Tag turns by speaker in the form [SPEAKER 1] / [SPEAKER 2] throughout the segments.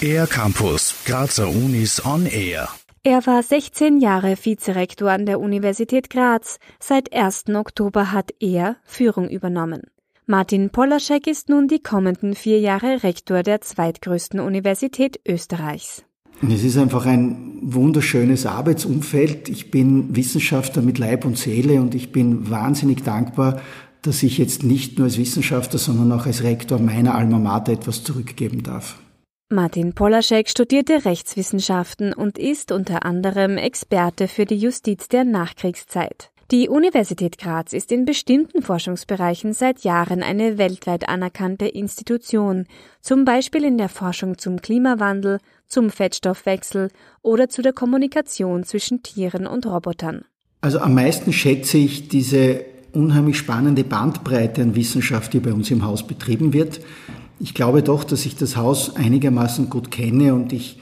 [SPEAKER 1] Air Campus, Grazer Unis on Air.
[SPEAKER 2] Er war 16 Jahre Vizerektor an der Universität Graz. Seit 1. Oktober hat er Führung übernommen. Martin Polaschek ist nun die kommenden vier Jahre Rektor der zweitgrößten Universität Österreichs.
[SPEAKER 3] Es ist einfach ein wunderschönes Arbeitsumfeld. Ich bin Wissenschaftler mit Leib und Seele und ich bin wahnsinnig dankbar, dass ich jetzt nicht nur als Wissenschaftler, sondern auch als Rektor meiner Alma Mater etwas zurückgeben darf.
[SPEAKER 2] Martin Polaschek studierte Rechtswissenschaften und ist unter anderem Experte für die Justiz der Nachkriegszeit. Die Universität Graz ist in bestimmten Forschungsbereichen seit Jahren eine weltweit anerkannte Institution, zum Beispiel in der Forschung zum Klimawandel, zum Fettstoffwechsel oder zu der Kommunikation zwischen Tieren und Robotern.
[SPEAKER 3] Also am meisten schätze ich diese unheimlich spannende Bandbreite an Wissenschaft, die bei uns im Haus betrieben wird. Ich glaube doch, dass ich das Haus einigermaßen gut kenne und ich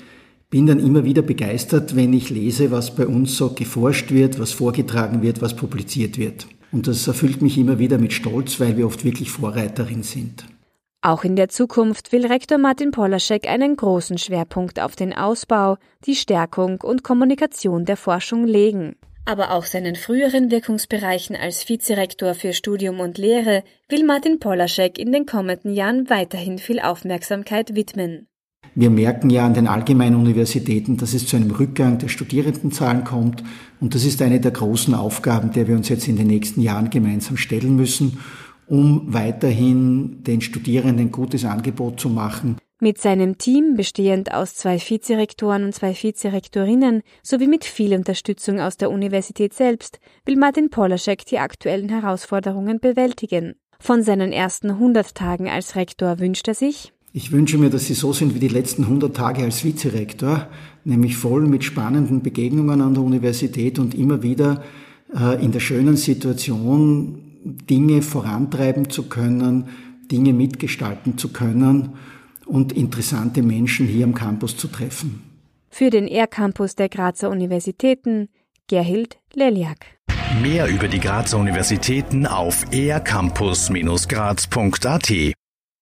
[SPEAKER 3] bin dann immer wieder begeistert, wenn ich lese, was bei uns so geforscht wird, was vorgetragen wird, was publiziert wird. Und das erfüllt mich immer wieder mit Stolz, weil wir oft wirklich Vorreiterin sind.
[SPEAKER 2] Auch in der Zukunft will Rektor Martin Polaschek einen großen Schwerpunkt auf den Ausbau, die Stärkung und Kommunikation der Forschung legen. Aber auch seinen früheren Wirkungsbereichen als Vizerektor für Studium und Lehre will Martin Polaschek in den kommenden Jahren weiterhin viel Aufmerksamkeit widmen.
[SPEAKER 3] Wir merken ja an den allgemeinen Universitäten, dass es zu einem Rückgang der Studierendenzahlen kommt. Und das ist eine der großen Aufgaben, der wir uns jetzt in den nächsten Jahren gemeinsam stellen müssen, um weiterhin den Studierenden gutes Angebot zu machen.
[SPEAKER 2] Mit seinem Team, bestehend aus zwei Vizerektoren und zwei Vizerektorinnen, sowie mit viel Unterstützung aus der Universität selbst, will Martin Polaschek die aktuellen Herausforderungen bewältigen. Von seinen ersten 100 Tagen als Rektor wünscht er sich,
[SPEAKER 3] ich wünsche mir, dass Sie so sind wie die letzten 100 Tage als Vizerektor, nämlich voll mit spannenden Begegnungen an der Universität und immer wieder äh, in der schönen Situation, Dinge vorantreiben zu können, Dinge mitgestalten zu können und interessante Menschen hier am Campus zu treffen.
[SPEAKER 2] Für den R-Campus der Grazer Universitäten Gerhild Leliak.
[SPEAKER 1] Mehr über die Grazer Universitäten auf ercampus-graz.at